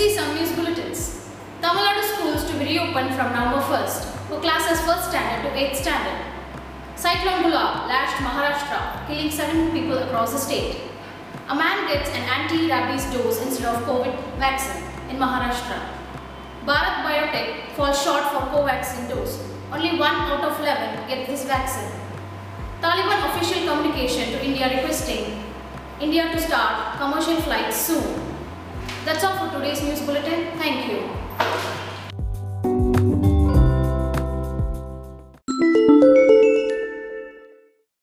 see some news bulletins. Tamil Nadu schools to be reopened from November 1st for classes 1st standard to 8th standard. Cyclone Gulab lashed Maharashtra, killing 7 people across the state. A man gets an anti-rabies dose instead of COVID vaccine in Maharashtra. Bharat Biotech falls short for Covaxin dose. Only 1 out of 11 get this vaccine. Taliban official communication to India requesting India to start commercial flights soon. Today's news bulletin.